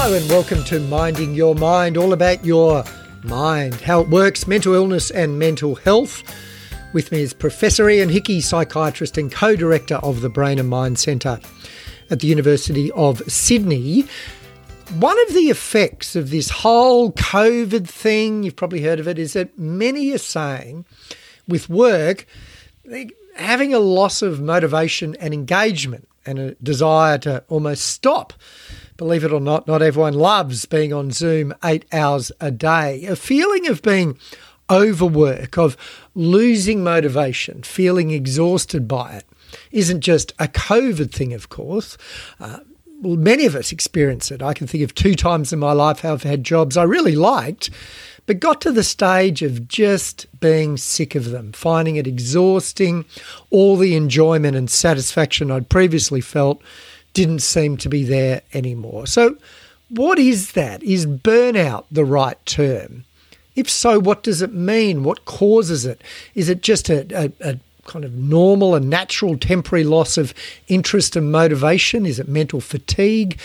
Hello and welcome to Minding Your Mind, all about your mind, how it works, mental illness and mental health. With me is Professor Ian Hickie, psychiatrist and co director of the Brain and Mind Centre at the University of Sydney. One of the effects of this whole COVID thing, you've probably heard of it, is that many are saying with work, having a loss of motivation and engagement and a desire to almost stop believe it or not, not everyone loves being on Zoom eight hours a day. A feeling of being overwork, of losing motivation, feeling exhausted by it, isn't just a COVID thing, of course. Uh, well, many of us experience it. I can think of two times in my life how I've had jobs I really liked, but got to the stage of just being sick of them, finding it exhausting. All the enjoyment and satisfaction I'd previously felt didn't seem to be there anymore. So, what is that? Is burnout the right term? If so, what does it mean? What causes it? Is it just a, a, a kind of normal and natural temporary loss of interest and motivation? Is it mental fatigue?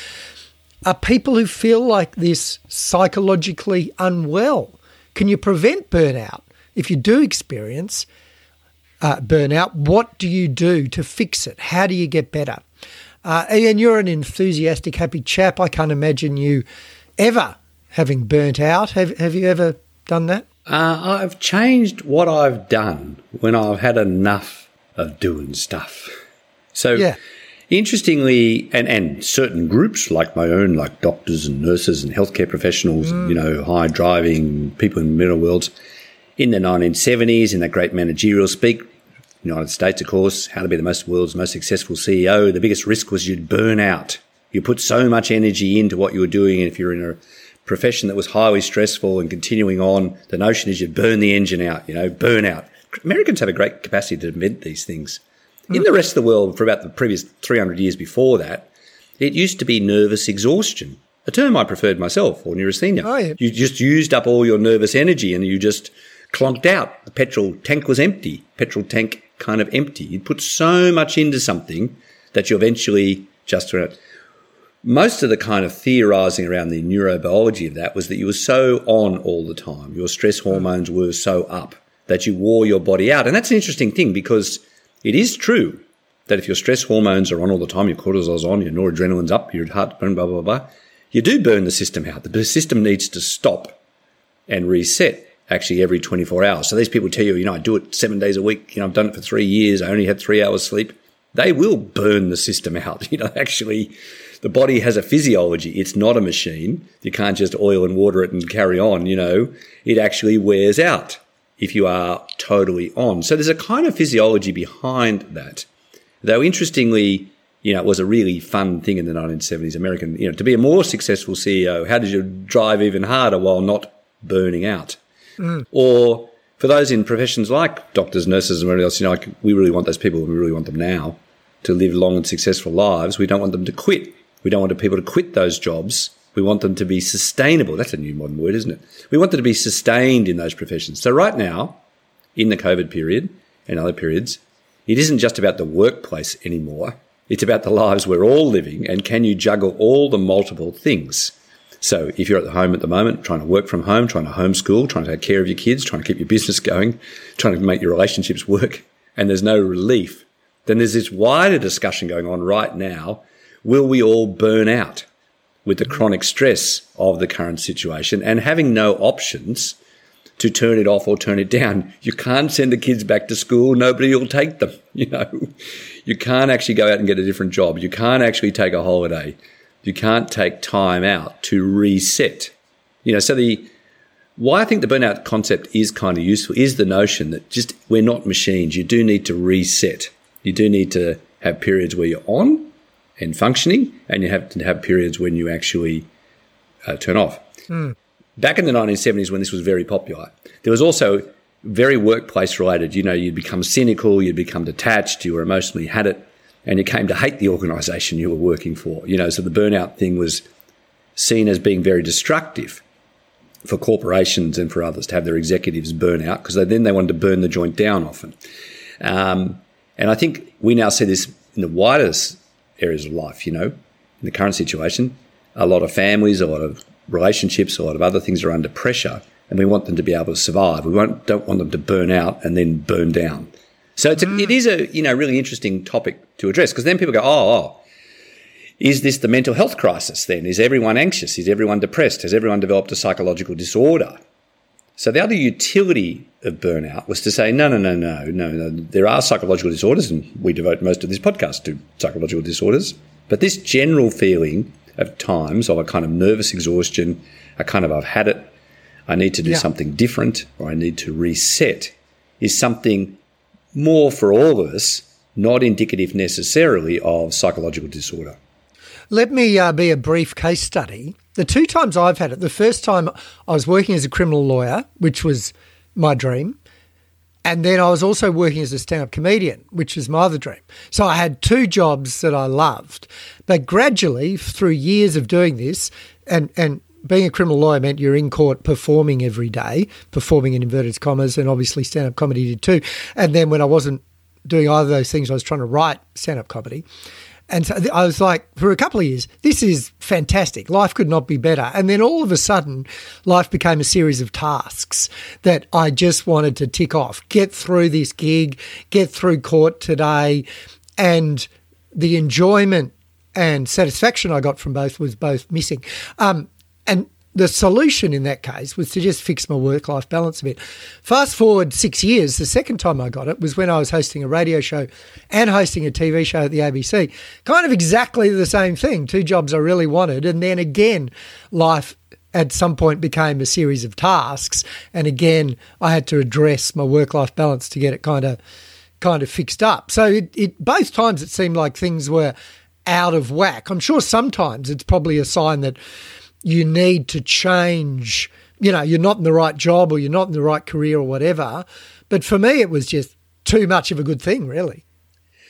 Are people who feel like this psychologically unwell? Can you prevent burnout? If you do experience uh, burnout, what do you do to fix it? How do you get better? Uh, and you're an enthusiastic, happy chap. I can't imagine you ever having burnt out. Have, have you ever done that? Uh, I've changed what I've done when I've had enough of doing stuff. So, yeah. interestingly, and, and certain groups like my own, like doctors and nurses and healthcare professionals, mm. you know, high driving people in the middle worlds, in the 1970s, in that great managerial speak, United States, of course, how to be the most world's most successful CEO. The biggest risk was you'd burn out. You put so much energy into what you were doing, and if you're in a profession that was highly stressful and continuing on, the notion is you'd burn the engine out. You know, burn out. Americans have a great capacity to invent these things. In hmm. the rest of the world, for about the previous 300 years before that, it used to be nervous exhaustion, a term I preferred myself, or neurasthenia. Oh, yeah. You just used up all your nervous energy and you just clunked out. The petrol tank was empty. Petrol tank kind of empty. You'd put so much into something that you eventually just run. Most of the kind of theorizing around the neurobiology of that was that you were so on all the time. Your stress hormones were so up that you wore your body out. And that's an interesting thing because it is true that if your stress hormones are on all the time, your cortisol's on, your noradrenaline's up, your heart burn, blah, blah, blah, you do burn the system out. The system needs to stop and reset actually every 24 hours. So these people tell you, you know, I do it seven days a week. You know, I've done it for three years. I only had three hours sleep. They will burn the system out. You know, actually, the body has a physiology. It's not a machine. You can't just oil and water it and carry on. You know, it actually wears out if you are totally on. So there's a kind of physiology behind that. Though interestingly, you know, it was a really fun thing in the 1970s. American, you know, to be a more successful CEO, how did you drive even harder while not burning out? Mm. Or for those in professions like doctors, nurses, and everything else, you know, like we really want those people, we really want them now to live long and successful lives. We don't want them to quit. We don't want people to quit those jobs. We want them to be sustainable. That's a new modern word, isn't it? We want them to be sustained in those professions. So right now, in the COVID period and other periods, it isn't just about the workplace anymore. It's about the lives we're all living and can you juggle all the multiple things? So if you're at the home at the moment, trying to work from home, trying to homeschool, trying to take care of your kids, trying to keep your business going, trying to make your relationships work, and there's no relief, then there's this wider discussion going on right now. Will we all burn out with the chronic stress of the current situation and having no options to turn it off or turn it down? You can't send the kids back to school. Nobody will take them. You know, you can't actually go out and get a different job. You can't actually take a holiday. You can't take time out to reset. You know, so the why I think the burnout concept is kind of useful is the notion that just we're not machines. You do need to reset. You do need to have periods where you're on and functioning, and you have to have periods when you actually uh, turn off. Mm. Back in the 1970s, when this was very popular, there was also very workplace related. You know, you'd become cynical, you'd become detached, you were emotionally had it and you came to hate the organization you were working for. You know, so the burnout thing was seen as being very destructive for corporations and for others to have their executives burn out because then they wanted to burn the joint down often. Um, and I think we now see this in the widest areas of life, you know, in the current situation. a lot of families, a lot of relationships, a lot of other things are under pressure, and we want them to be able to survive. We don't want them to burn out and then burn down. So it's a, mm. it is a you know really interesting topic to address because then people go, oh, oh, is this the mental health crisis? Then is everyone anxious? Is everyone depressed? Has everyone developed a psychological disorder? So the other utility of burnout was to say, no, no, no, no, no, no. There are psychological disorders, and we devote most of this podcast to psychological disorders. But this general feeling of times of a kind of nervous exhaustion, a kind of I've had it, I need to do yeah. something different, or I need to reset, is something more for all of us, not indicative necessarily of psychological disorder. Let me uh, be a brief case study. The two times I've had it, the first time I was working as a criminal lawyer, which was my dream. And then I was also working as a stand up comedian, which is my other dream. So I had two jobs that I loved. But gradually, through years of doing this, and, and being a criminal lawyer meant you're in court performing every day, performing in inverted commas, and obviously stand up comedy did too. And then when I wasn't doing either of those things, I was trying to write stand up comedy. And so I was like, for a couple of years, this is fantastic. Life could not be better. And then all of a sudden, life became a series of tasks that I just wanted to tick off, get through this gig, get through court today. And the enjoyment and satisfaction I got from both was both missing. Um, and the solution in that case was to just fix my work life balance a bit. Fast forward six years, the second time I got it was when I was hosting a radio show and hosting a TV show at the ABC. Kind of exactly the same thing, two jobs I really wanted. And then again, life at some point became a series of tasks. And again, I had to address my work life balance to get it kind of kind of fixed up. So it, it both times it seemed like things were out of whack. I'm sure sometimes it's probably a sign that you need to change. You know, you're not in the right job or you're not in the right career or whatever. But for me, it was just too much of a good thing, really.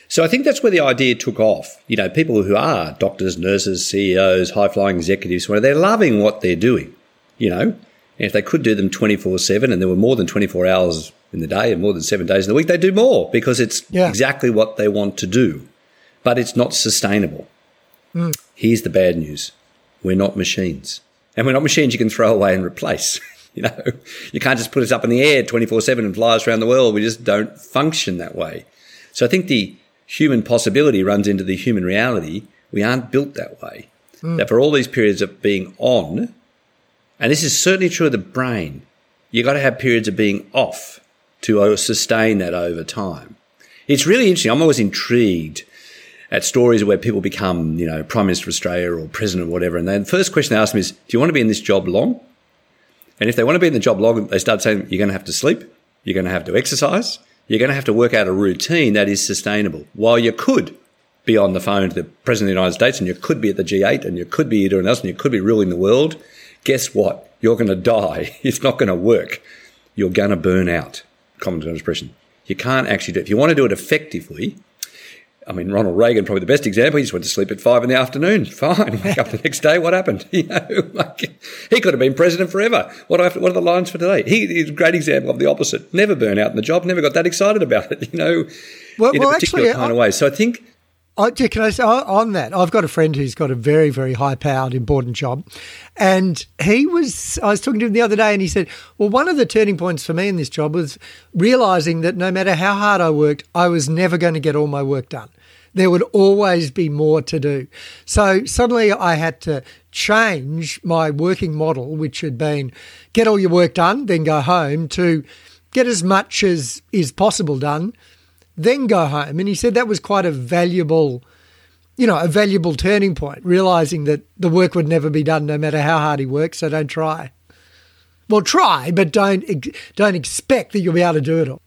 So I think that's where the idea took off. You know, people who are doctors, nurses, CEOs, high flying executives, they're loving what they're doing. You know, and if they could do them 24 7 and there were more than 24 hours in the day and more than seven days in the week, they do more because it's yeah. exactly what they want to do. But it's not sustainable. Mm. Here's the bad news we're not machines. And we're not machines you can throw away and replace. you know, you can't just put us up in the air 24 7 and fly us around the world. We just don't function that way. So I think the human possibility runs into the human reality. We aren't built that way. Mm. That for all these periods of being on, and this is certainly true of the brain, you've got to have periods of being off to uh, sustain that over time. It's really interesting. I'm always intrigued at stories where people become, you know, Prime Minister of Australia or President or whatever. And then the first question they ask them is, do you want to be in this job long? And if they want to be in the job long, they start saying, you're going to have to sleep, you're going to have to exercise, you're going to have to work out a routine that is sustainable. While you could be on the phone to the President of the United States and you could be at the G8 and you could be doing else and you could be ruling the world, guess what? You're going to die. It's not going to work. You're going to burn out. Common expression. You can't actually do it. If you want to do it effectively, I mean, Ronald Reagan, probably the best example. He just went to sleep at five in the afternoon. Fine. Wake up the next day. What happened? You know, like, he could have been president forever. What are, what are the lines for today? He is a great example of the opposite. Never burn out in the job. Never got that excited about it. You know, well, in well, a particular actually, kind I, of way. So I think. I, can I say on that? I've got a friend who's got a very, very high-powered, important job, and he was. I was talking to him the other day, and he said, "Well, one of the turning points for me in this job was realizing that no matter how hard I worked, I was never going to get all my work done." there would always be more to do. So suddenly I had to change my working model, which had been get all your work done, then go home, to get as much as is possible done, then go home. And he said that was quite a valuable, you know, a valuable turning point, realizing that the work would never be done no matter how hard he works. So don't try. Well, try, but don't don't expect that you'll be able to do it all.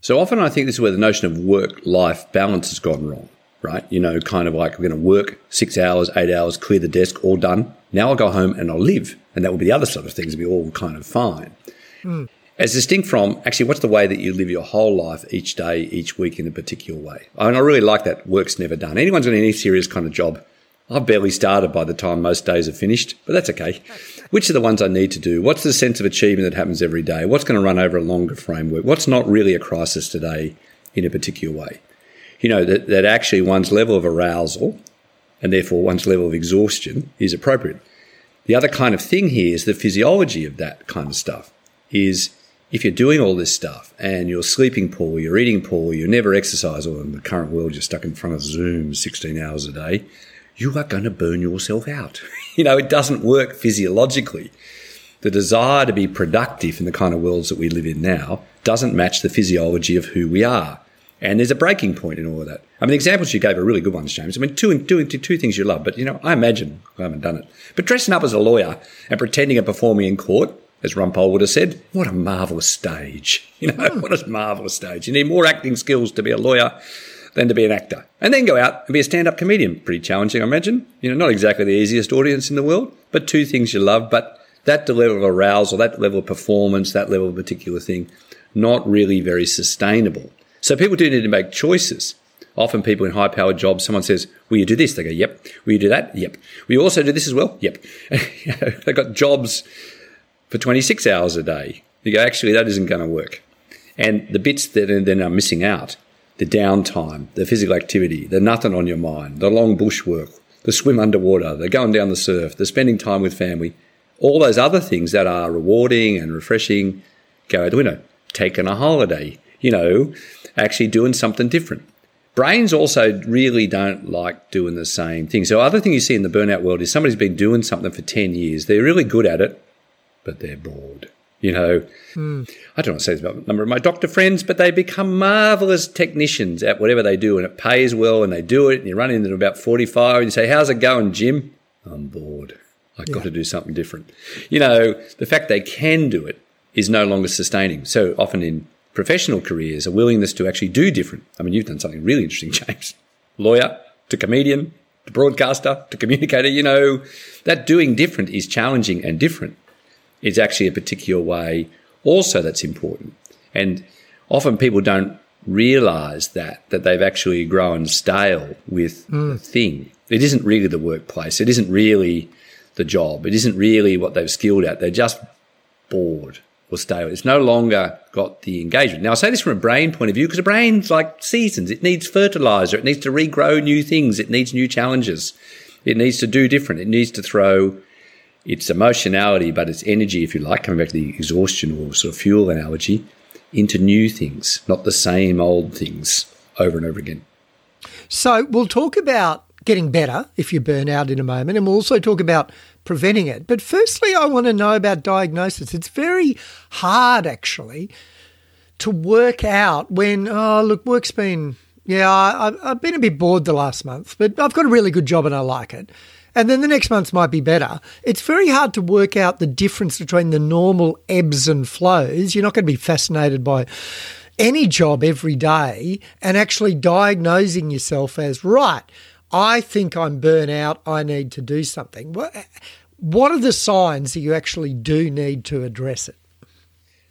So often, I think this is where the notion of work-life balance has gone wrong right? You know, kind of like we're going to work six hours, eight hours, clear the desk, all done. Now I'll go home and I'll live. And that will be the other sort of things, will be all kind of fine. Mm. As distinct from actually, what's the way that you live your whole life each day, each week in a particular way? I mean, I really like that work's never done. Anyone's got any serious kind of job. I've barely started by the time most days are finished, but that's okay. Which are the ones I need to do? What's the sense of achievement that happens every day? What's going to run over a longer framework? What's not really a crisis today in a particular way? you know, that, that actually one's level of arousal and therefore one's level of exhaustion is appropriate. The other kind of thing here is the physiology of that kind of stuff is if you're doing all this stuff and you're sleeping poor, you're eating poor, you're never exercise, or in the current world you're stuck in front of Zoom 16 hours a day, you are going to burn yourself out. you know, it doesn't work physiologically. The desire to be productive in the kind of worlds that we live in now doesn't match the physiology of who we are. And there's a breaking point in all of that. I mean, the examples you gave are really good ones, James. I mean, two, two, two things you love, but you know, I imagine I haven't done it. But dressing up as a lawyer and pretending and performing in court, as Rumpole would have said, what a marvellous stage. You know, hmm. what a marvellous stage. You need more acting skills to be a lawyer than to be an actor. And then go out and be a stand-up comedian. Pretty challenging, I imagine. You know, not exactly the easiest audience in the world, but two things you love, but that level of arousal, that level of performance, that level of particular thing, not really very sustainable. So people do need to make choices. Often people in high powered jobs, someone says, Will you do this? They go, Yep. Will you do that? Yep. Will you also do this as well? Yep. they've got jobs for 26 hours a day. You go, Actually, that isn't going to work. And the bits that are then are missing out, the downtime, the physical activity, the nothing on your mind, the long bush work, the swim underwater, the going down the surf, the spending time with family, all those other things that are rewarding and refreshing go out the window. Taking a holiday, you know, actually doing something different. Brains also really don't like doing the same thing. So, other thing you see in the burnout world is somebody's been doing something for 10 years. They're really good at it, but they're bored. You know, mm. I don't want to say this about a number of my doctor friends, but they become marvelous technicians at whatever they do, and it pays well, and they do it. And you run into about 45 and you say, How's it going, Jim? I'm bored. I've yeah. got to do something different. You know, the fact they can do it is no longer sustaining. So often in professional careers, a willingness to actually do different. I mean, you've done something really interesting, James. Lawyer to comedian to broadcaster to communicator, you know, that doing different is challenging and different. It's actually a particular way also that's important. And often people don't realize that, that they've actually grown stale with mm. the thing. It isn't really the workplace. It isn't really the job. It isn't really what they've skilled at. They're just bored or stale. It's no longer got the engagement. Now, I say this from a brain point of view because a brain's like seasons. It needs fertilizer. It needs to regrow new things. It needs new challenges. It needs to do different. It needs to throw its emotionality, but its energy, if you like, coming back to the exhaustion or sort of fuel analogy, into new things, not the same old things over and over again. So we'll talk about getting better if you burn out in a moment, and we'll also talk about preventing it. But firstly, I want to know about diagnosis. It's very hard, actually, to work out when, oh, look, work's been, yeah, I, I've been a bit bored the last month, but I've got a really good job and I like it. And then the next month might be better. It's very hard to work out the difference between the normal ebbs and flows. You're not going to be fascinated by any job every day and actually diagnosing yourself as, right, I think I'm burnt out. I need to do something. What, what are the signs that you actually do need to address it?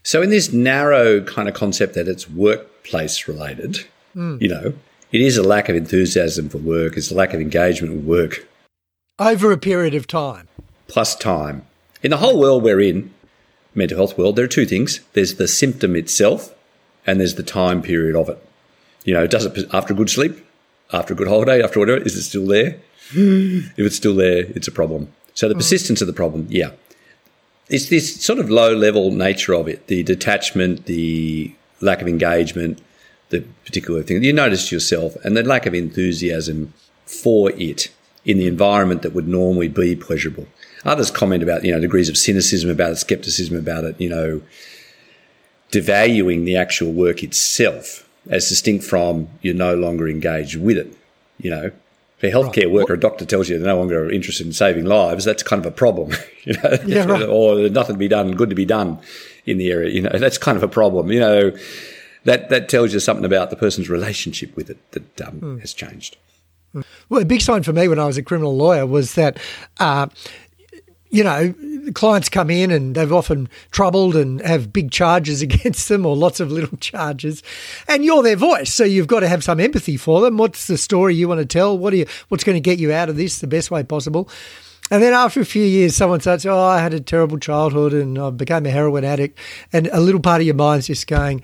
So, in this narrow kind of concept that it's workplace related, mm. you know, it is a lack of enthusiasm for work, it's a lack of engagement with work. Over a period of time. Plus time. In the whole world we're in, mental health world, there are two things there's the symptom itself, and there's the time period of it. You know, does it after a good sleep? after a good holiday, after whatever, is it still there? if it's still there, it's a problem. So the hmm. persistence of the problem, yeah. It's this sort of low level nature of it, the detachment, the lack of engagement, the particular thing you notice yourself, and the lack of enthusiasm for it in the environment that would normally be pleasurable. Others comment about, you know, degrees of cynicism about it, skepticism about it, you know, devaluing the actual work itself as distinct from you're no longer engaged with it. You know, if a healthcare right. worker, a doctor tells you they're no longer interested in saving lives, that's kind of a problem. You know, yeah, right. or there's nothing to be done, good to be done in the area. You know, that's kind of a problem. You know, that that tells you something about the person's relationship with it that um, mm. has changed. Well, a big sign for me when I was a criminal lawyer was that. Uh, you know, clients come in and they've often troubled and have big charges against them or lots of little charges, and you're their voice, so you've got to have some empathy for them. What's the story you want to tell? What are you? What's going to get you out of this the best way possible? And then after a few years, someone starts, "Oh, I had a terrible childhood and I became a heroin addict," and a little part of your mind's just going,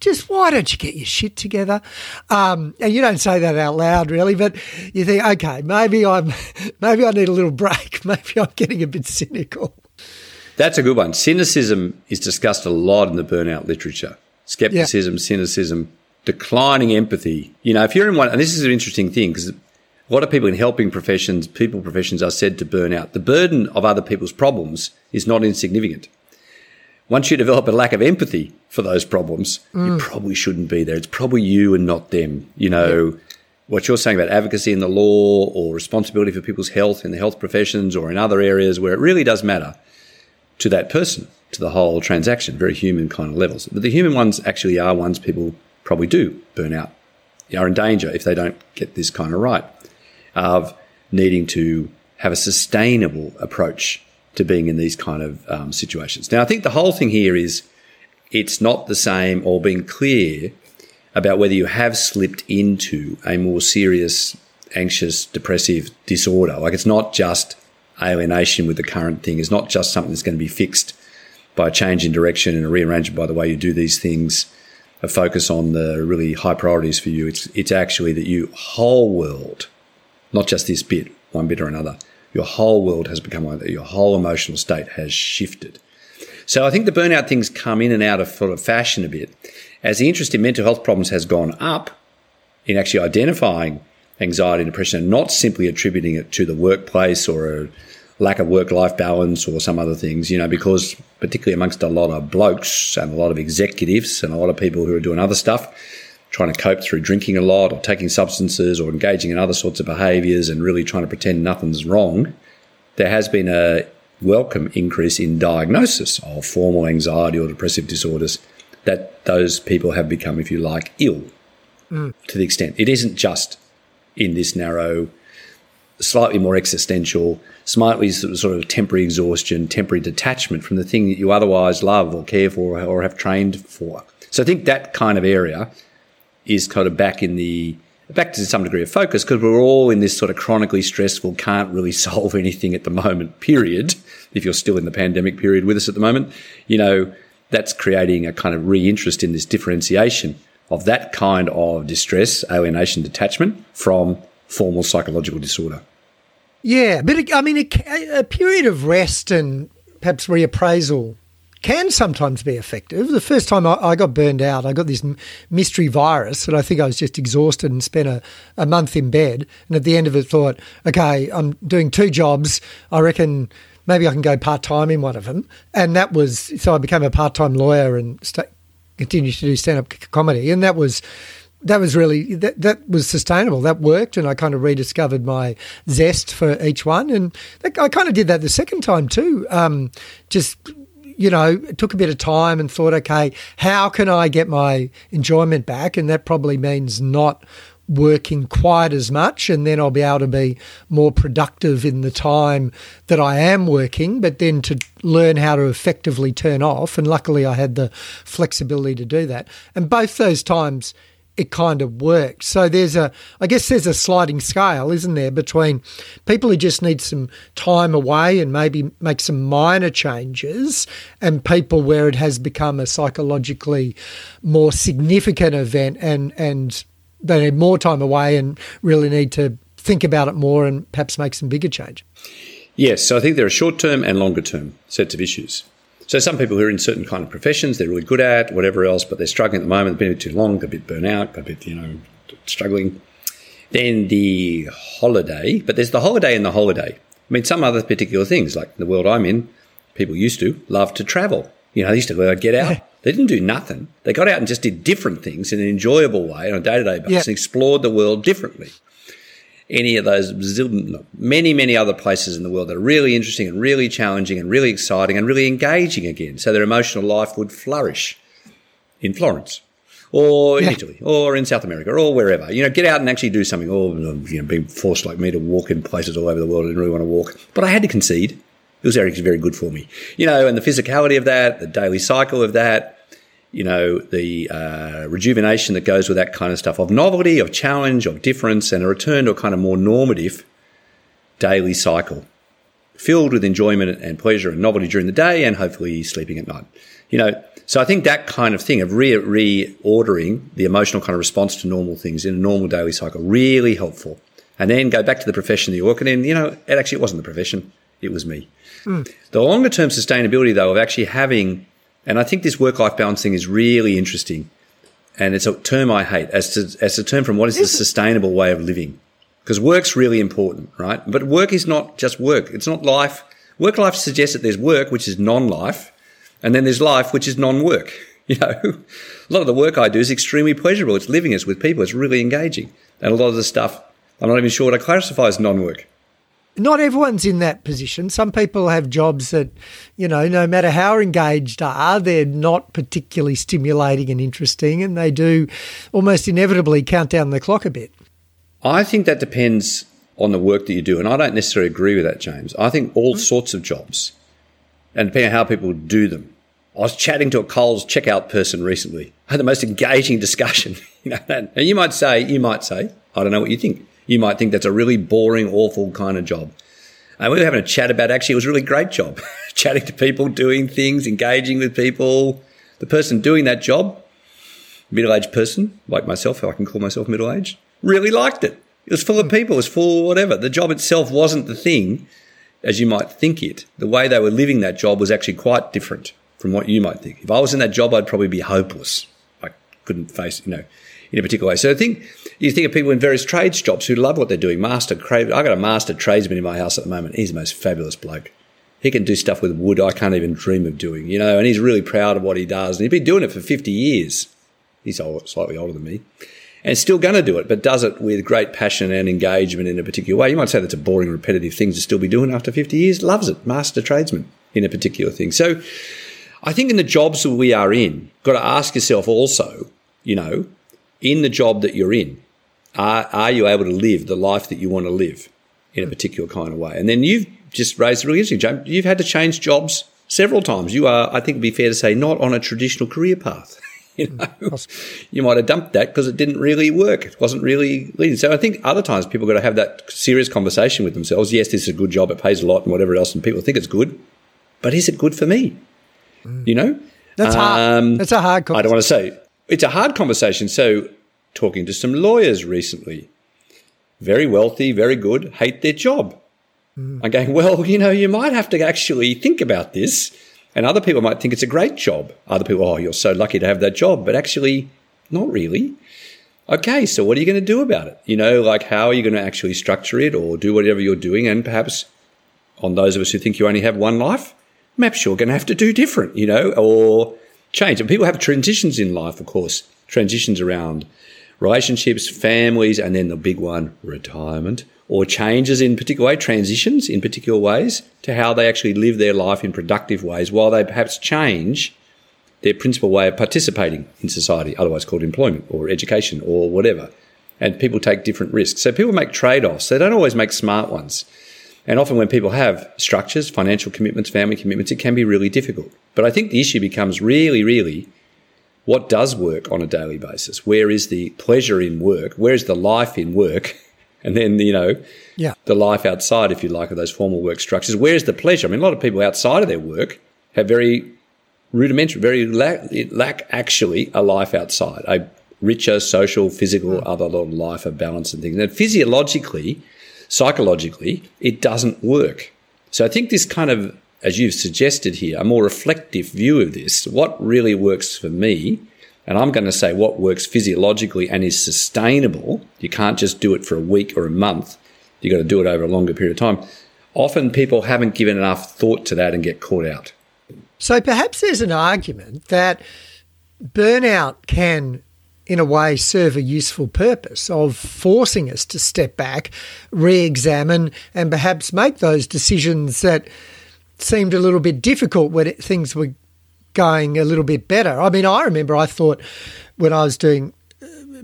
just why don't you get your shit together? Um, and you don't say that out loud, really, but you think, okay, maybe I'm, maybe I need a little break. Maybe I'm getting a bit cynical. That's a good one. Cynicism is discussed a lot in the burnout literature. Skepticism, yeah. cynicism, declining empathy. You know, if you're in one, and this is an interesting thing because a lot of people in helping professions, people professions are said to burn out. The burden of other people's problems is not insignificant. Once you develop a lack of empathy for those problems, mm. you probably shouldn't be there. It's probably you and not them. You know, yeah. what you're saying about advocacy in the law or responsibility for people's health in the health professions or in other areas where it really does matter to that person, to the whole transaction, very human kind of levels. But the human ones actually are ones people probably do burn out, they are in danger if they don't get this kind of right of needing to have a sustainable approach to being in these kind of um, situations. Now, I think the whole thing here is it's not the same or being clear about whether you have slipped into a more serious anxious depressive disorder. Like it's not just alienation with the current thing. It's not just something that's going to be fixed by a change in direction and a rearrangement by the way you do these things a focus on the really high priorities for you. It's it's actually that you whole world, not just this bit, one bit or another. Your whole world has become like that. Your whole emotional state has shifted. So I think the burnout things come in and out of sort of fashion a bit as the interest in mental health problems has gone up in actually identifying anxiety and depression and not simply attributing it to the workplace or a lack of work life balance or some other things, you know, because particularly amongst a lot of blokes and a lot of executives and a lot of people who are doing other stuff, trying to cope through drinking a lot or taking substances or engaging in other sorts of behaviors and really trying to pretend nothing's wrong, there has been a welcome increase in diagnosis of formal anxiety or depressive disorders that those people have become, if you like, ill mm. to the extent. It isn't just in this narrow slightly more existential, slightly sort of temporary exhaustion, temporary detachment from the thing that you otherwise love or care for or have trained for. So I think that kind of area is kind of back in the back to some degree of focus because we're all in this sort of chronically stressful, can't really solve anything at the moment period. If you're still in the pandemic period with us at the moment, you know, that's creating a kind of re-interest in this differentiation of that kind of distress, alienation, detachment from formal psychological disorder. Yeah, but I mean, a, a period of rest and perhaps reappraisal can sometimes be effective. The first time I, I, got burned out, I got this mystery virus, and I think I was just exhausted and spent a, a month in bed. And at the end of it, thought, okay, I'm doing two jobs. I reckon maybe I can go part time in one of them. And that was so I became a part time lawyer and st- continued to do stand up comedy. And that was that was really that that was sustainable. That worked, and I kind of rediscovered my zest for each one. And that, I kind of did that the second time too. Um, just you know, it took a bit of time and thought, okay, how can I get my enjoyment back? And that probably means not working quite as much and then I'll be able to be more productive in the time that I am working but then to learn how to effectively turn off and luckily I had the flexibility to do that and both those times it kind of worked. So there's a, I guess there's a sliding scale, isn't there, between people who just need some time away and maybe make some minor changes, and people where it has become a psychologically more significant event, and and they need more time away and really need to think about it more and perhaps make some bigger change. Yes, so I think there are short term and longer term sets of issues. So some people who are in certain kind of professions, they're really good at whatever else, but they're struggling at the moment. They've been a bit too long, they're a bit burnt out, a bit, you know, struggling. Then the holiday, but there's the holiday and the holiday. I mean, some other particular things, like the world I'm in, people used to love to travel. You know, they used to get out. They didn't do nothing. They got out and just did different things in an enjoyable way on a day to day basis yeah. and explored the world differently any of those many, many other places in the world that are really interesting and really challenging and really exciting and really engaging again. So their emotional life would flourish in Florence or in yeah. Italy or in South America or wherever. You know, get out and actually do something. Or, you know, being forced like me to walk in places all over the world I didn't really want to walk. But I had to concede. It was very, very good for me. You know, and the physicality of that, the daily cycle of that, you know, the uh, rejuvenation that goes with that kind of stuff of novelty, of challenge, of difference, and a return to a kind of more normative daily cycle filled with enjoyment and pleasure and novelty during the day and hopefully sleeping at night. You know, So I think that kind of thing of re- reordering the emotional kind of response to normal things in a normal daily cycle really helpful. And then go back to the profession that you're working in. You know, it actually it wasn't the profession; it was me. Mm. The longer term sustainability, though, of actually having, and I think this work life balance thing is really interesting. And it's a term I hate as to, as a term from what is the sustainable way of living? Because work's really important, right? But work is not just work. It's not life. Work life suggests that there's work, which is non life, and then there's life, which is non-work. You know, a lot of the work I do is extremely pleasurable. It's living, it's with people, it's really engaging. And a lot of the stuff, I'm not even sure what I classify as non-work. Not everyone's in that position. Some people have jobs that, you know, no matter how engaged are, they're not particularly stimulating and interesting, and they do almost inevitably count down the clock a bit. I think that depends on the work that you do, and I don't necessarily agree with that, James. I think all mm. sorts of jobs and depending on how people do them. I was chatting to a Coles checkout person recently. I had the most engaging discussion. you know, and you might say, you might say, I don't know what you think. You might think that's a really boring, awful kind of job. And we were having a chat about actually it was a really great job. Chatting to people, doing things, engaging with people. The person doing that job, middle-aged person like myself, I can call myself middle-aged, really liked it. It was full of people. It was full of whatever. The job itself wasn't the thing as you might think it. The way they were living that job was actually quite different from what you might think. If I was in that job, I'd probably be hopeless. I couldn't face, you know, in a particular way. So I think you think of people in various trades jobs who love what they're doing. Master, I got a master tradesman in my house at the moment. He's the most fabulous bloke. He can do stuff with wood I can't even dream of doing, you know, and he's really proud of what he does. And he's been doing it for 50 years. He's old, slightly older than me and still going to do it, but does it with great passion and engagement in a particular way. You might say that's a boring, repetitive thing to still be doing after 50 years. Loves it. Master tradesman in a particular thing. So I think in the jobs that we are in, got to ask yourself also, you know, in the job that you're in, are, are you able to live the life that you want to live in a particular kind of way? And then you've just raised a really interesting, James. You've had to change jobs several times. You are, I think it'd be fair to say, not on a traditional career path. You know, you might have dumped that because it didn't really work. It wasn't really leading. So I think other times people got to have that serious conversation with themselves. Yes, this is a good job. It pays a lot and whatever else, and people think it's good. But is it good for me? Mm. You know, that's hard. Um, that's a hard. I don't want to say it's a hard conversation. So talking to some lawyers recently, very wealthy, very good, hate their job. Mm. I'm going, well, you know, you might have to actually think about this and other people might think it's a great job. Other people, oh, you're so lucky to have that job. But actually, not really. Okay, so what are you going to do about it? You know, like how are you going to actually structure it or do whatever you're doing? And perhaps on those of us who think you only have one life, perhaps you're going to have to do different, you know, or change. And people have transitions in life, of course, transitions around relationships, families, and then the big one, retirement or changes in particular way, transitions in particular ways to how they actually live their life in productive ways while they perhaps change their principal way of participating in society, otherwise called employment or education or whatever. And people take different risks. So people make trade offs. They don't always make smart ones. And often when people have structures, financial commitments, family commitments, it can be really difficult. But I think the issue becomes really, really what does work on a daily basis? Where is the pleasure in work? Where is the life in work? and then you know yeah. the life outside, if you like, of those formal work structures. Where's the pleasure? I mean, a lot of people outside of their work have very rudimentary, very lack, lack actually a life outside, a richer social, physical, mm. other life of balance and things. And physiologically, psychologically, it doesn't work. So I think this kind of, as you've suggested here, a more reflective view of this, what really works for me and I'm going to say what works physiologically and is sustainable. You can't just do it for a week or a month. You've got to do it over a longer period of time. Often people haven't given enough thought to that and get caught out. So perhaps there's an argument that burnout can in a way serve a useful purpose of forcing us to step back, re-examine and perhaps make those decisions that seemed a little bit difficult when it, things were going a little bit better. I mean, I remember I thought when I was doing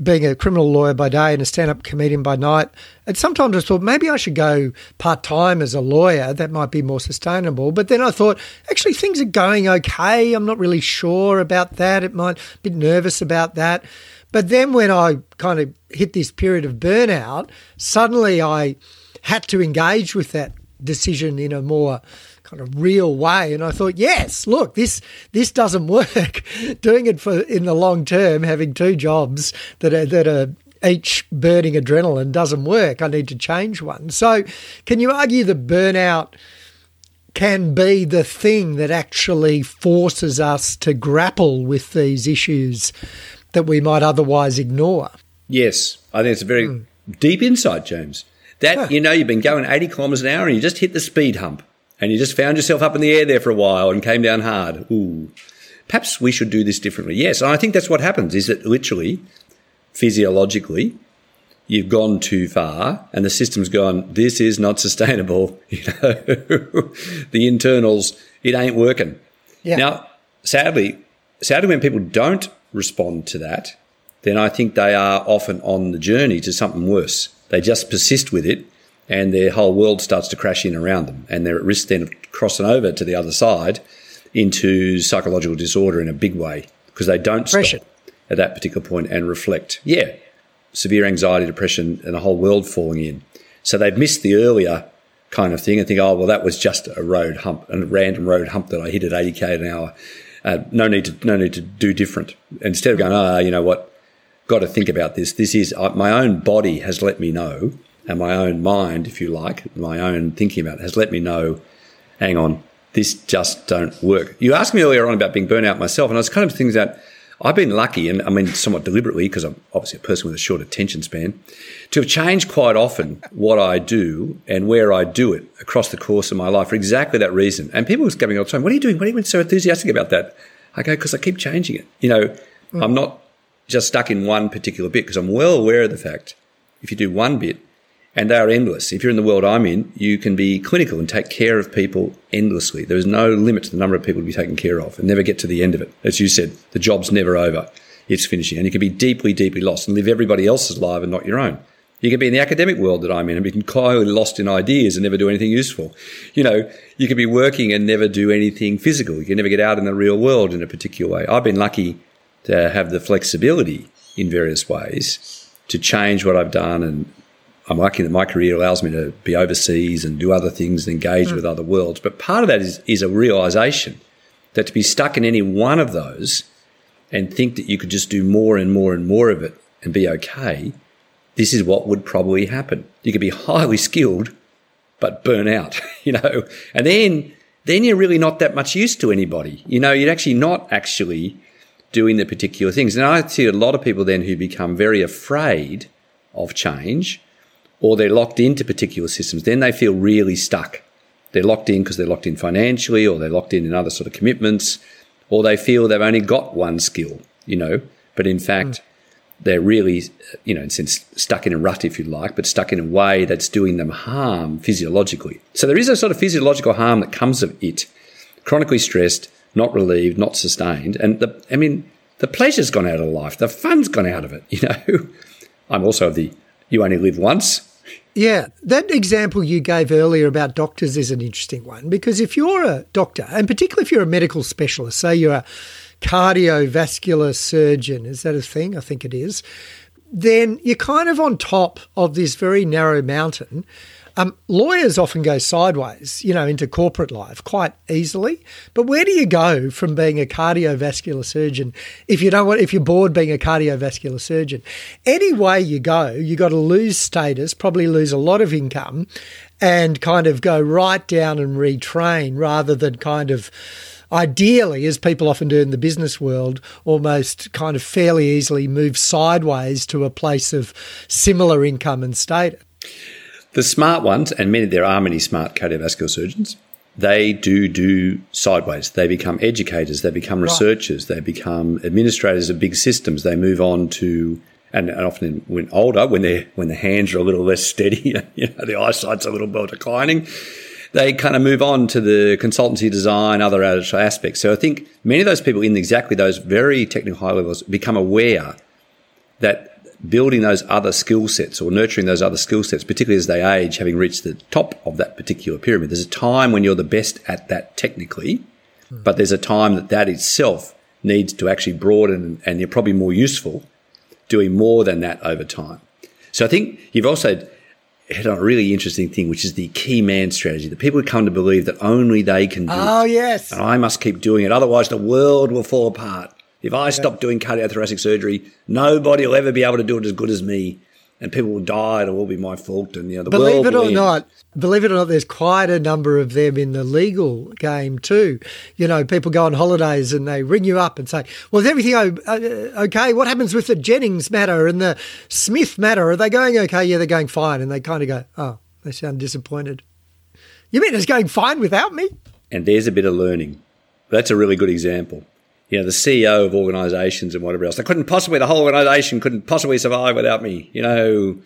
being a criminal lawyer by day and a stand-up comedian by night, and sometimes I thought maybe I should go part-time as a lawyer. That might be more sustainable. But then I thought, actually, things are going okay. I'm not really sure about that. It might bit nervous about that. But then when I kind of hit this period of burnout, suddenly I had to engage with that decision in a more kind of real way. And I thought, yes, look, this this doesn't work. Doing it for in the long term, having two jobs that are that are each burning adrenaline doesn't work. I need to change one. So, can you argue that burnout can be the thing that actually forces us to grapple with these issues that we might otherwise ignore? Yes, I think it's a very mm. deep insight, James. That huh. you know you've been going 80 kilometres an hour and you just hit the speed hump and you just found yourself up in the air there for a while and came down hard. Ooh, perhaps we should do this differently. Yes, and I think that's what happens. Is that literally, physiologically, you've gone too far and the system's gone. This is not sustainable. You know, the internals, it ain't working. Yeah. Now, sadly, sadly, when people don't respond to that, then I think they are often on the journey to something worse. They just persist with it and their whole world starts to crash in around them. And they're at risk then of crossing over to the other side into psychological disorder in a big way because they don't Pressure. stop at that particular point and reflect. Yeah, severe anxiety, depression, and the whole world falling in. So they've missed the earlier kind of thing and think, oh, well, that was just a road hump, a random road hump that I hit at 80k an hour. Uh, no need to no need to do different. Instead of going, ah, oh, you know what, got to think about this. This is uh, my own body has let me know, and my own mind, if you like, my own thinking about it has let me know. Hang on, this just don't work. You asked me earlier on about being burnt out myself, and I was kind of things that I've been lucky, and I mean somewhat deliberately, because I'm obviously a person with a short attention span, to have changed quite often what I do and where I do it across the course of my life for exactly that reason. And people are coming all the time, "What are you doing? What are you so enthusiastic about that?" I go, "Because I keep changing it. You know, mm. I'm not just stuck in one particular bit because I'm well aware of the fact if you do one bit, and they are endless. If you're in the world I'm in, you can be clinical and take care of people endlessly. There is no limit to the number of people to be taken care of and never get to the end of it. As you said, the job's never over. It's finishing. And you can be deeply, deeply lost and live everybody else's life and not your own. You can be in the academic world that I'm in and be entirely lost in ideas and never do anything useful. You know, you can be working and never do anything physical. You can never get out in the real world in a particular way. I've been lucky to have the flexibility in various ways to change what I've done and I'm lucky that my career allows me to be overseas and do other things and engage mm. with other worlds. But part of that is, is a realization that to be stuck in any one of those and think that you could just do more and more and more of it and be okay, this is what would probably happen. You could be highly skilled, but burn out, you know, and then, then you're really not that much use to anybody. You know, you're actually not actually doing the particular things. And I see a lot of people then who become very afraid of change or they're locked into particular systems, then they feel really stuck. They're locked in because they're locked in financially or they're locked in in other sort of commitments or they feel they've only got one skill, you know, but in fact, mm. they're really, you know, in sense, stuck in a rut, if you like, but stuck in a way that's doing them harm physiologically. So there is a sort of physiological harm that comes of it. Chronically stressed, not relieved, not sustained. And the, I mean, the pleasure's gone out of life. The fun's gone out of it, you know. I'm also of the you only live once. Yeah, that example you gave earlier about doctors is an interesting one because if you're a doctor, and particularly if you're a medical specialist, say you're a cardiovascular surgeon, is that a thing? I think it is. Then you're kind of on top of this very narrow mountain um, lawyers often go sideways, you know, into corporate life quite easily. But where do you go from being a cardiovascular surgeon if you don't want, if you're bored being a cardiovascular surgeon? Any way you go, you got to lose status, probably lose a lot of income, and kind of go right down and retrain rather than kind of ideally, as people often do in the business world, almost kind of fairly easily move sideways to a place of similar income and status. The smart ones, and many there are many smart cardiovascular surgeons, they do do sideways. They become educators, they become researchers, they become administrators of big systems. They move on to and, and often when older, when their when the hands are a little less steady, you know, the eyesight's a little more declining, they kind of move on to the consultancy design, other aspects. So I think many of those people in exactly those very technical high levels become aware that building those other skill sets or nurturing those other skill sets, particularly as they age, having reached the top of that particular pyramid. There's a time when you're the best at that technically, hmm. but there's a time that that itself needs to actually broaden and you're probably more useful doing more than that over time. So I think you've also, hit on a really interesting thing, which is the key man strategy. The people who come to believe that only they can do oh, it. yes. And I must keep doing it. Otherwise, the world will fall apart. If I stop doing cardiothoracic surgery, nobody will ever be able to do it as good as me and people will die. It'll all be my fault. And you know, the believe world it or end. not, believe it or not, there's quite a number of them in the legal game too. You know, people go on holidays and they ring you up and say, "Well, is everything uh, okay? What happens with the Jennings matter and the Smith matter? Are they going okay? Yeah, they're going fine." And they kind of go, "Oh, they sound disappointed." You mean it's going fine without me? And there's a bit of learning. That's a really good example you know, the CEO of organizations and whatever else. They couldn't possibly, the whole organization couldn't possibly survive without me. You know,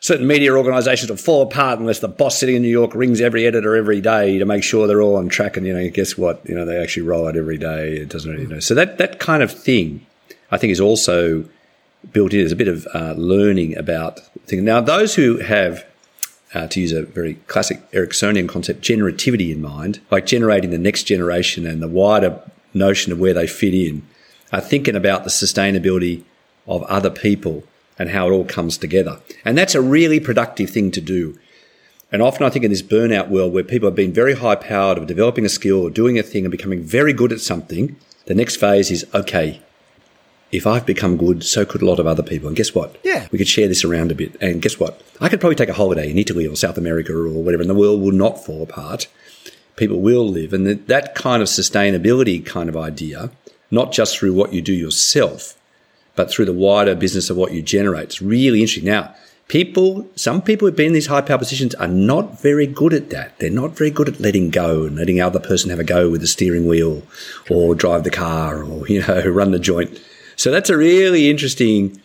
certain media organizations will fall apart unless the boss sitting in New York rings every editor every day to make sure they're all on track. And, you know, guess what? You know, they actually roll out every day. It doesn't really, know. So that, that kind of thing, I think, is also built in as a bit of uh, learning about things. Now, those who have, uh, to use a very classic Eriksonian concept, generativity in mind, like generating the next generation and the wider notion of where they fit in, are thinking about the sustainability of other people and how it all comes together. And that's a really productive thing to do. And often I think in this burnout world where people have been very high powered of developing a skill or doing a thing and becoming very good at something, the next phase is okay, if I've become good, so could a lot of other people. And guess what? Yeah. We could share this around a bit. And guess what? I could probably take a holiday in Italy or South America or whatever, and the world will not fall apart people will live. And that, that kind of sustainability kind of idea, not just through what you do yourself, but through the wider business of what you generate. It's really interesting. Now, people, some people who've been in these high power positions are not very good at that. They're not very good at letting go and letting the other person have a go with the steering wheel or drive the car or, you know, run the joint. So that's a really interesting,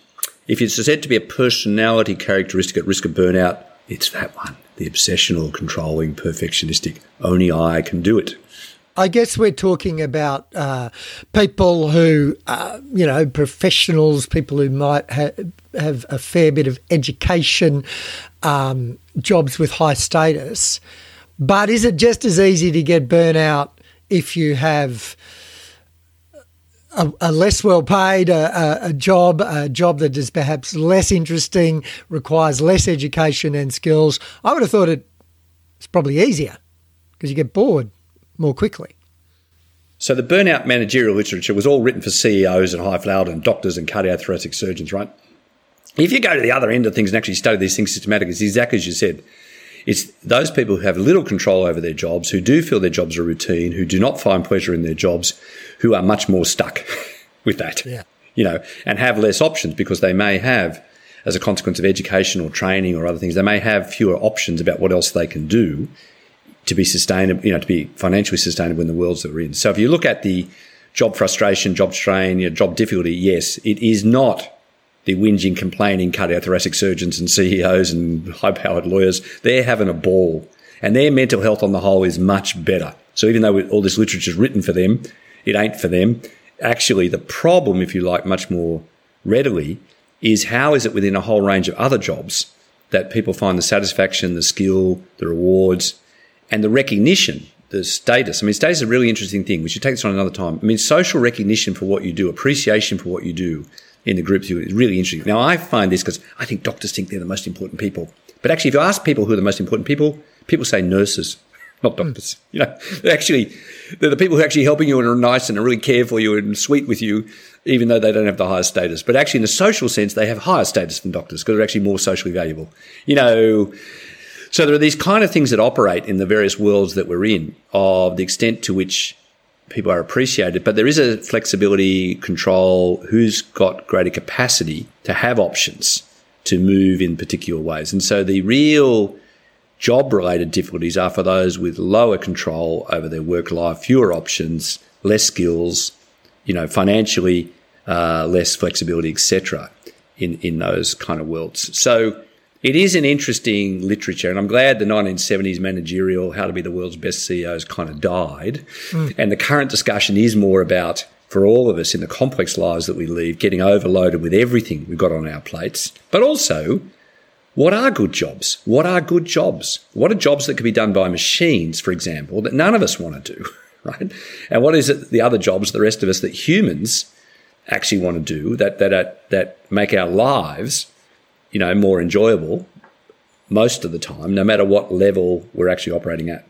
if it's said to be a personality characteristic at risk of burnout, it's that one the obsessional, controlling, perfectionistic. Only I can do it. I guess we're talking about uh, people who, uh, you know, professionals, people who might ha- have a fair bit of education, um, jobs with high status. But is it just as easy to get burnout if you have a, a less well paid a, a, job, a job that is perhaps less interesting, requires less education and skills. I would have thought it's probably easier because you get bored more quickly. So the burnout managerial literature was all written for CEOs and high flowered and doctors and cardiothoracic surgeons, right? If you go to the other end of things and actually study these things systematically, it's exactly as you said. It's those people who have little control over their jobs, who do feel their jobs are routine, who do not find pleasure in their jobs, who are much more stuck with that. Yeah. You know, and have less options because they may have, as a consequence of education or training or other things, they may have fewer options about what else they can do to be sustainable, you know, to be financially sustainable in the worlds that we're in. So if you look at the job frustration, job strain, you know, job difficulty, yes, it is not the whinging, complaining cardiothoracic surgeons and CEOs and high powered lawyers, they're having a ball. And their mental health on the whole is much better. So even though all this literature is written for them, it ain't for them. Actually, the problem, if you like, much more readily is how is it within a whole range of other jobs that people find the satisfaction, the skill, the rewards, and the recognition, the status. I mean, status is a really interesting thing. We should take this on another time. I mean, social recognition for what you do, appreciation for what you do, in the groups is really interesting. Now, I find this because I think doctors think they're the most important people. But actually, if you ask people who are the most important people, people say nurses, not doctors. You know, they're actually, they're the people who are actually helping you and are nice and are really care for you and sweet with you, even though they don't have the highest status. But actually, in a social sense, they have higher status than doctors because they're actually more socially valuable. You know, so there are these kind of things that operate in the various worlds that we're in of the extent to which people are appreciated, but there is a flexibility control who's got greater capacity to have options to move in particular ways. And so the real job related difficulties are for those with lower control over their work life, fewer options, less skills, you know, financially, uh, less flexibility, etc. in, in those kind of worlds. So it is an interesting literature, and I'm glad the 1970s managerial, how to be the world's best CEOs, kind of died. Mm. And the current discussion is more about, for all of us in the complex lives that we lead, getting overloaded with everything we've got on our plates, but also what are good jobs? What are good jobs? What are jobs that can be done by machines, for example, that none of us want to do, right? And what is it, the other jobs, the rest of us, that humans actually want to do that, that, that make our lives you know, more enjoyable, most of the time, no matter what level we're actually operating at.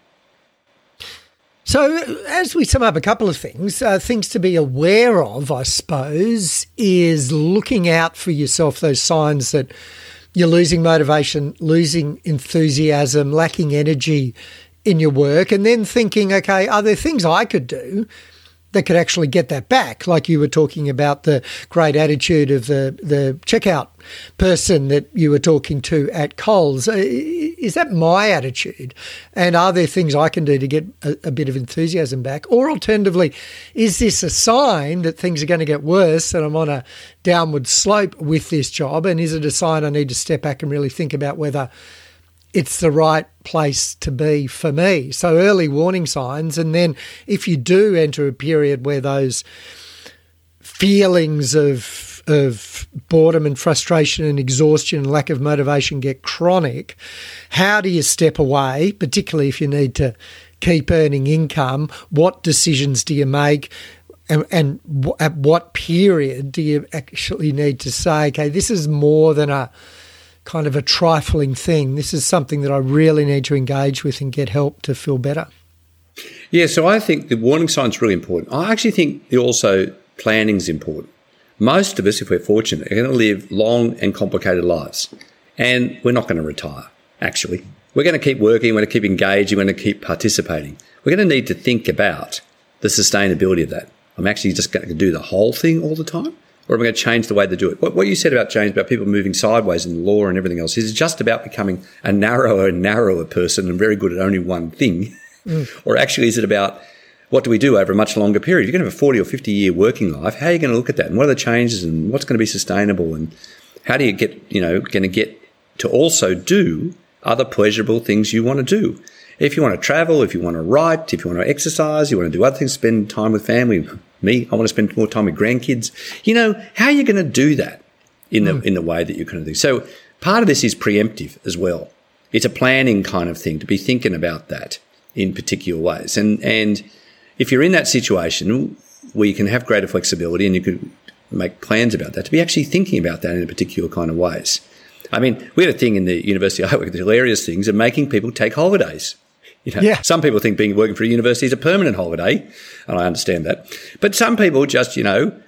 So, as we sum up a couple of things, uh, things to be aware of, I suppose, is looking out for yourself those signs that you're losing motivation, losing enthusiasm, lacking energy in your work, and then thinking, okay, are there things I could do that could actually get that back. Like you were talking about the great attitude of the, the checkout person that you were talking to at Coles. Is that my attitude? And are there things I can do to get a, a bit of enthusiasm back? Or alternatively, is this a sign that things are going to get worse and I'm on a downward slope with this job? And is it a sign I need to step back and really think about whether it's the right place to be for me. So early warning signs. And then if you do enter a period where those feelings of of boredom and frustration and exhaustion and lack of motivation get chronic, how do you step away, particularly if you need to keep earning income? What decisions do you make? And, and at what period do you actually need to say, okay, this is more than a kind of a trifling thing. This is something that I really need to engage with and get help to feel better. Yeah, so I think the warning sign is really important. I actually think also planning is important. Most of us, if we're fortunate, are going to live long and complicated lives. And we're not going to retire, actually. We're going to keep working, we're going to keep engaging, we're going to keep participating. We're going to need to think about the sustainability of that. I'm actually just going to do the whole thing all the time or am I going to change the way they do it? What, what you said about change, about people moving sideways in law and everything else, is just about becoming a narrower and narrower person and very good at only one thing? Mm. or actually, is it about what do we do over a much longer period? You're going to have a 40 or 50 year working life. How are you going to look at that? And what are the changes and what's going to be sustainable? And how do you get, you know, going to get to also do other pleasurable things you want to do? If you want to travel, if you want to write, if you want to exercise, you want to do other things, spend time with family, me, I want to spend more time with grandkids. You know, how are you going to do that in the, mm. in the way that you're going to do? So part of this is preemptive as well. It's a planning kind of thing to be thinking about that in particular ways. And, and if you're in that situation where you can have greater flexibility and you could make plans about that, to be actually thinking about that in a particular kind of ways. I mean, we had a thing in the university I work, the hilarious things of making people take holidays. You know, yeah. Some people think being working for a university is a permanent holiday, and I understand that. But some people just, you know,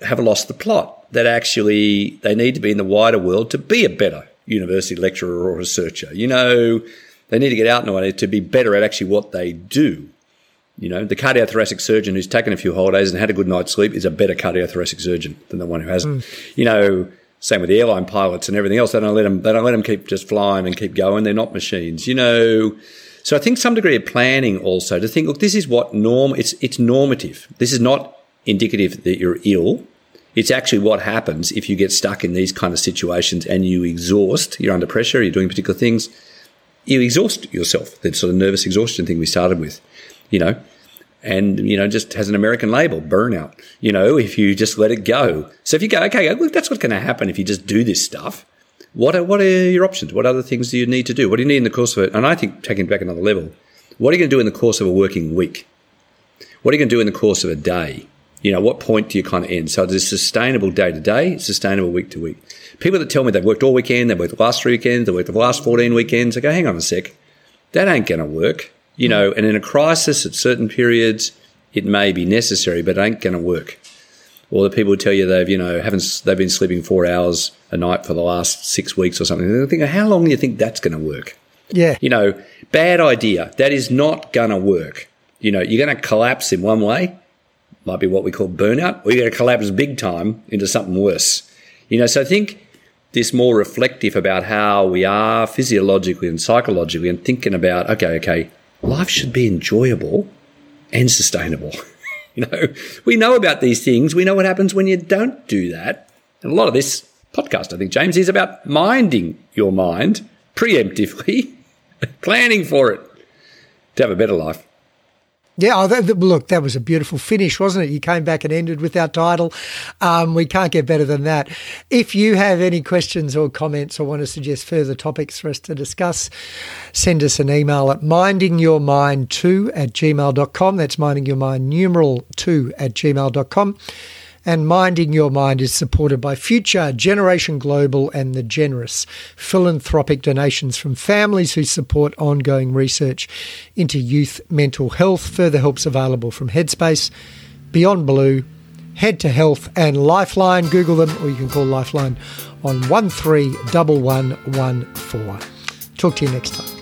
have lost the plot that actually they need to be in the wider world to be a better university lecturer or researcher. You know, they need to get out in the way to be better at actually what they do. You know, the cardiothoracic surgeon who's taken a few holidays and had a good night's sleep is a better cardiothoracic surgeon than the one who hasn't. Mm. You know, same with the airline pilots and everything else. They don't let them. They don't let them keep just flying and keep going. They're not machines. You know, so I think some degree of planning also to think, look, this is what norm, it's, it's normative. This is not indicative that you're ill. It's actually what happens if you get stuck in these kind of situations and you exhaust, you're under pressure, you're doing particular things, you exhaust yourself. That sort of nervous exhaustion thing we started with, you know, and, you know, just has an American label, burnout, you know, if you just let it go. So if you go, okay, look, that's what's going to happen if you just do this stuff what are, what are your options? What other things do you need to do? What do you need in the course of it? And I think taking it back another level, what are you going to do in the course of a working week? What are you going to do in the course of a day? You know, what point do you kind of end? So there's sustainable day to day, sustainable week to week. People that tell me they've worked all weekend, they've worked the last three weekends, they've worked the last 14 weekends, I go, hang on a sec. That ain't going to work. You know, and in a crisis at certain periods, it may be necessary, but it ain't going to work or the people who tell you they've you know haven't they've been sleeping four hours a night for the last six weeks or something. They think, how long do you think that's going to work? Yeah, you know, bad idea. That is not going to work. You know, you're going to collapse in one way, might be what we call burnout, or you're going to collapse big time into something worse. You know, so I think this more reflective about how we are physiologically and psychologically, and thinking about okay, okay, life should be enjoyable and sustainable. You know, we know about these things. We know what happens when you don't do that. And a lot of this podcast, I think, James, is about minding your mind preemptively, planning for it to have a better life. Yeah, oh, that, look, that was a beautiful finish, wasn't it? You came back and ended with our title. Um, we can't get better than that. If you have any questions or comments or want to suggest further topics for us to discuss, send us an email at mindingyourmind2 at gmail.com. That's mindingyourmind numeral 2 at gmail.com. And Minding Your Mind is supported by Future, Generation Global, and the generous philanthropic donations from families who support ongoing research into youth mental health. Further help's available from Headspace, Beyond Blue, Head to Health, and Lifeline. Google them, or you can call Lifeline on 131114. Talk to you next time.